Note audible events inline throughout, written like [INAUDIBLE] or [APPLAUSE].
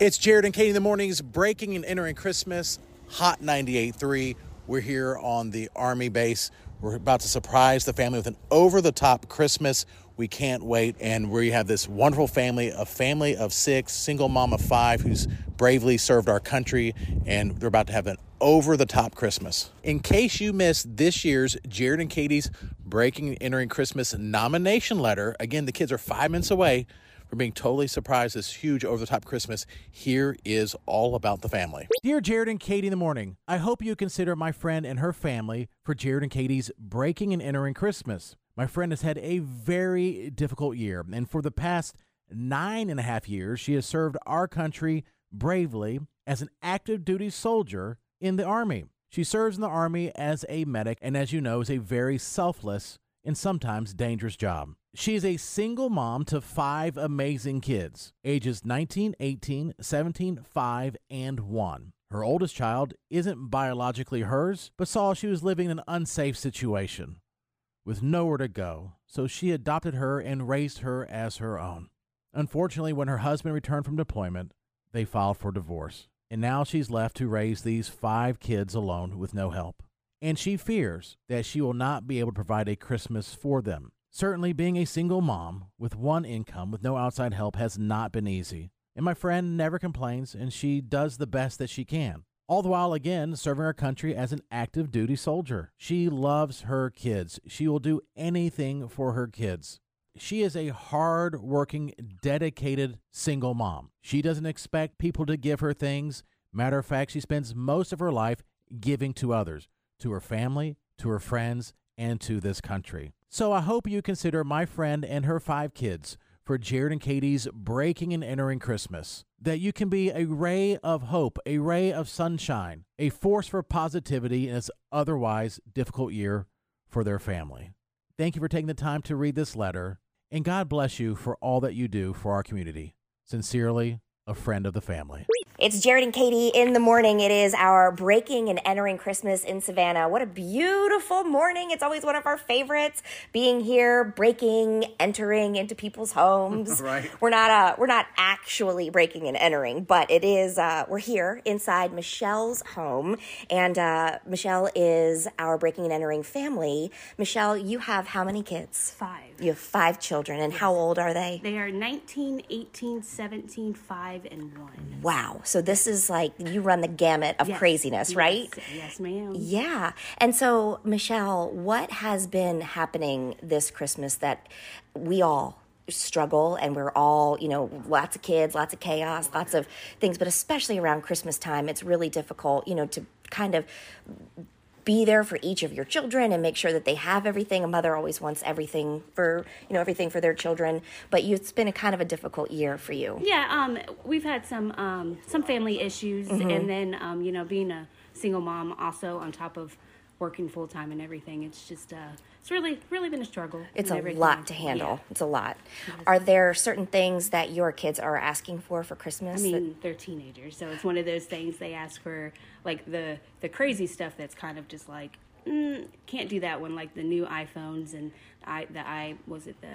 It's Jared and Katie in the mornings, breaking and entering Christmas, Hot 98.3. We're here on the Army base. We're about to surprise the family with an over the top Christmas. We can't wait. And we have this wonderful family, a family of six, single mom of five, who's bravely served our country. And they're about to have an over the top Christmas. In case you missed this year's Jared and Katie's Breaking and Entering Christmas nomination letter, again, the kids are five minutes away for being totally surprised this huge over the top Christmas. Here is all about the family. Dear Jared and Katie in the morning, I hope you consider my friend and her family for Jared and Katie's breaking and entering Christmas. My friend has had a very difficult year, and for the past nine and a half years, she has served our country bravely as an active duty soldier in the Army. She serves in the Army as a medic, and as you know, is a very selfless and sometimes dangerous job. She is a single mom to five amazing kids, ages 19, 18, 17, 5, and 1. Her oldest child isn't biologically hers, but saw she was living in an unsafe situation with nowhere to go, so she adopted her and raised her as her own. Unfortunately, when her husband returned from deployment, they filed for divorce, and now she's left to raise these five kids alone with no help and she fears that she will not be able to provide a Christmas for them. Certainly, being a single mom with one income with no outside help has not been easy. And my friend never complains, and she does the best that she can. All the while, again, serving our country as an active duty soldier. She loves her kids. She will do anything for her kids. She is a hard working, dedicated single mom. She doesn't expect people to give her things. Matter of fact, she spends most of her life giving to others to her family, to her friends, and to this country. So I hope you consider my friend and her five kids for Jared and Katie's Breaking and Entering Christmas. That you can be a ray of hope, a ray of sunshine, a force for positivity in this otherwise difficult year for their family. Thank you for taking the time to read this letter, and God bless you for all that you do for our community. Sincerely, a friend of the family. It's Jared and Katie in the morning. It is our breaking and entering Christmas in Savannah. What a beautiful morning. It's always one of our favorites being here, breaking, entering into people's homes. [LAUGHS] right. We're not uh we're not actually breaking and entering, but it is uh we're here inside Michelle's home and uh Michelle is our breaking and entering family. Michelle, you have how many kids? Five. You have 5 children and how old are they? They are 19, 18, 17, 5, and 1. Wow. So this is like you run the gamut of Yes. craziness, Yes. right? Yes, ma'am. Yeah. And so, Michelle, what has been happening this Christmas that we all struggle and we're all, you know, lots of kids, lots of chaos, lots of things, but especially around Christmas time, it's really difficult, you know, to kind of be there for each of your children and make sure that they have everything. A mother always wants everything for, you know, everything for their children, but you, it's been a kind of a difficult year for you. Yeah, um, we've had some um, some family issues, Mm-hmm. and then um, you know, being a single mom, also on top of working full time and everything, it's just uh, it's really really been a struggle. It's a everything. lot to handle. Yeah. It's a lot. Are there certain things that your kids are asking for for Christmas? I that- mean, they're teenagers, so it's one of those things they ask for, like the the crazy stuff that's kind of just like mm, can't do that one, like the new iPhones and I the I was it the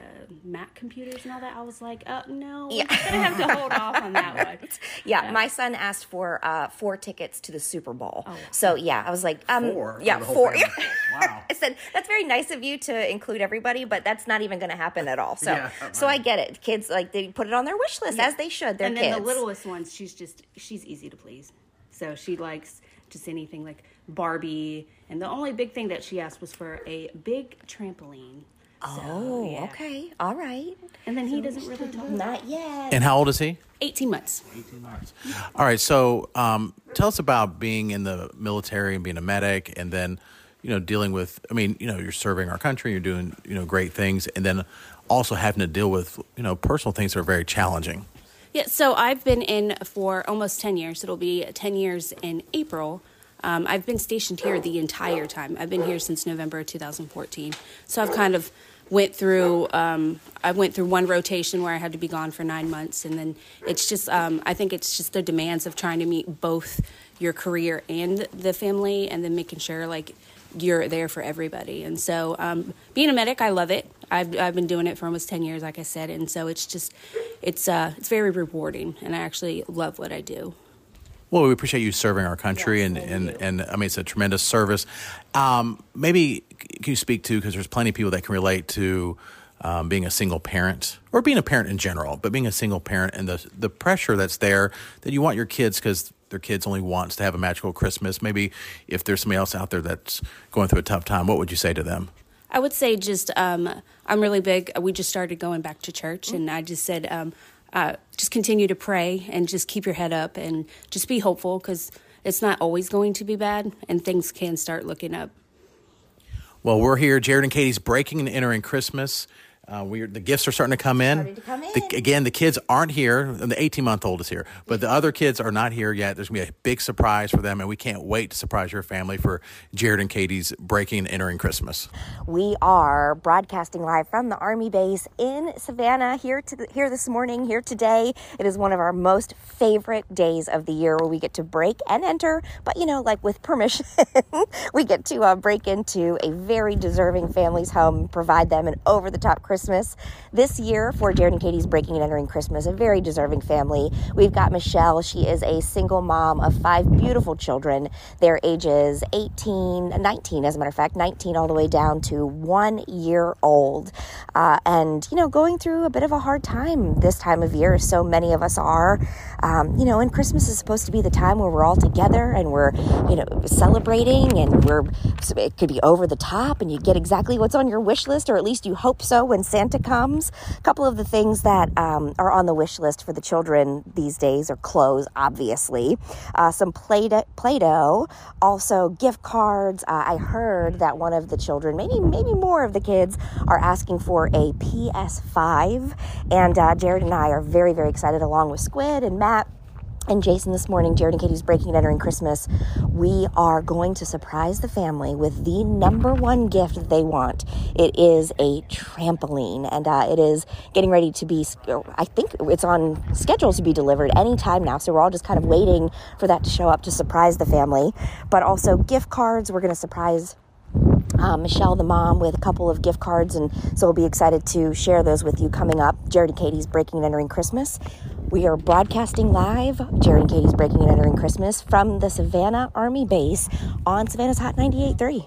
Mac computers and all that. I was like, oh no, Yeah. we're gonna have to hold off on that [LAUGHS] one. yeah, my son asked for uh, four tickets to the Super Bowl. Oh, So yeah, I was like, um, Four yeah, four. [LAUGHS] Wow. I said that's very nice of you to include everybody, but that's not even going to happen at all. So, Yeah, so I get it. Kids like they put it on their wish list as they should. They're and then kids. the littlest ones, she's just she's easy to please. So she likes just anything like Barbie, and the only big thing that she asked was for a big trampoline. So, oh, yeah. okay, all right. And then he doesn't really talk. Not yet. And how old is he? 18 months. All right, so um, tell us about being in the military and being a medic, and then you know dealing with. I mean, you know, you're serving our country, you're doing you know great things, and then also having to deal with you know personal things that are very challenging. Yeah, so I've been in for almost 10 years. It'll be 10 years in April. Um, I've been stationed here the entire time. I've been here since November 2014. So I've kind of went through um, I went through one rotation where I had to be gone for nine months, and then it's just um, I think it's just the demands of trying to meet both your career and the family, and then making sure like you're there for everybody. And so, um, being a medic, I love it. I've I've been doing it for almost ten years, like I said, and so it's just it's uh it's very rewarding, and I actually love what I do. Well, we appreciate you serving our country, and, and, and I mean, it's a tremendous service. Um, maybe can you speak to, because there's plenty of people that can relate to um, being a single parent or being a parent in general, but being a single parent and the, the pressure that's there that you want your kids because their kids only wants to have a magical Christmas. Maybe if there's somebody else out there that's going through a tough time, what would you say to them? I would say just um, I'm really big. We just started going back to church, and I just said um, uh, just continue to pray and just keep your head up and just be hopeful because it's not always going to be bad, and things can start looking up. Well, we're here. Jared and Katie's breaking and entering Christmas. Uh, we the gifts are starting to come in. To come in. The, again, the kids aren't here, and the 18 month old is here, but the other kids are not here yet. There's gonna be a big surprise for them, and we can't wait to surprise your family for Jared and Katie's breaking and entering Christmas. We are broadcasting live from the Army base in Savannah here to the, here this morning, here today. It is one of our most favorite days of the year where we get to break and enter, but you know, like with permission, [LAUGHS] we get to uh, break into a very deserving family's home, provide them an over the top Christmas. This year for Jared and Katie's breaking and entering Christmas, a very deserving family. We've got Michelle. She is a single mom of five beautiful children. Their ages 18, 19, as a matter of fact, 19 all the way down to one year old. Uh, and, you know, going through a bit of a hard time this time of year. So many of us are. Um, you know, and Christmas is supposed to be the time where we're all together and we're, you know, celebrating and we're, it could be over the top and you get exactly what's on your wish list, or at least you hope so when Santa comes. A couple of the things that um, are on the wish list for the children these days are clothes, obviously, uh, some Play Doh, also gift cards. Uh, I heard that one of the children, maybe maybe more of the kids, are asking for a PS5, and uh, Jared and I are very very excited, along with Squid and Matt and Jason this morning, Jared and Katie's Breaking and Entering Christmas, we are going to surprise the family with the number one gift that they want. It is a trampoline, and uh, it is getting ready to be, I think it's on schedule to be delivered anytime now. So we're all just kind of waiting for that to show up to surprise the family. But also gift cards, we're going to surprise uh, Michelle, the mom, with a couple of gift cards, and so we'll be excited to share those with you coming up. Jared and Katie's Breaking and Entering Christmas. We are broadcasting live, Jared and Katie's Breaking and Entering Christmas, from the Savannah Army Base on Savannah's Hot 98.3.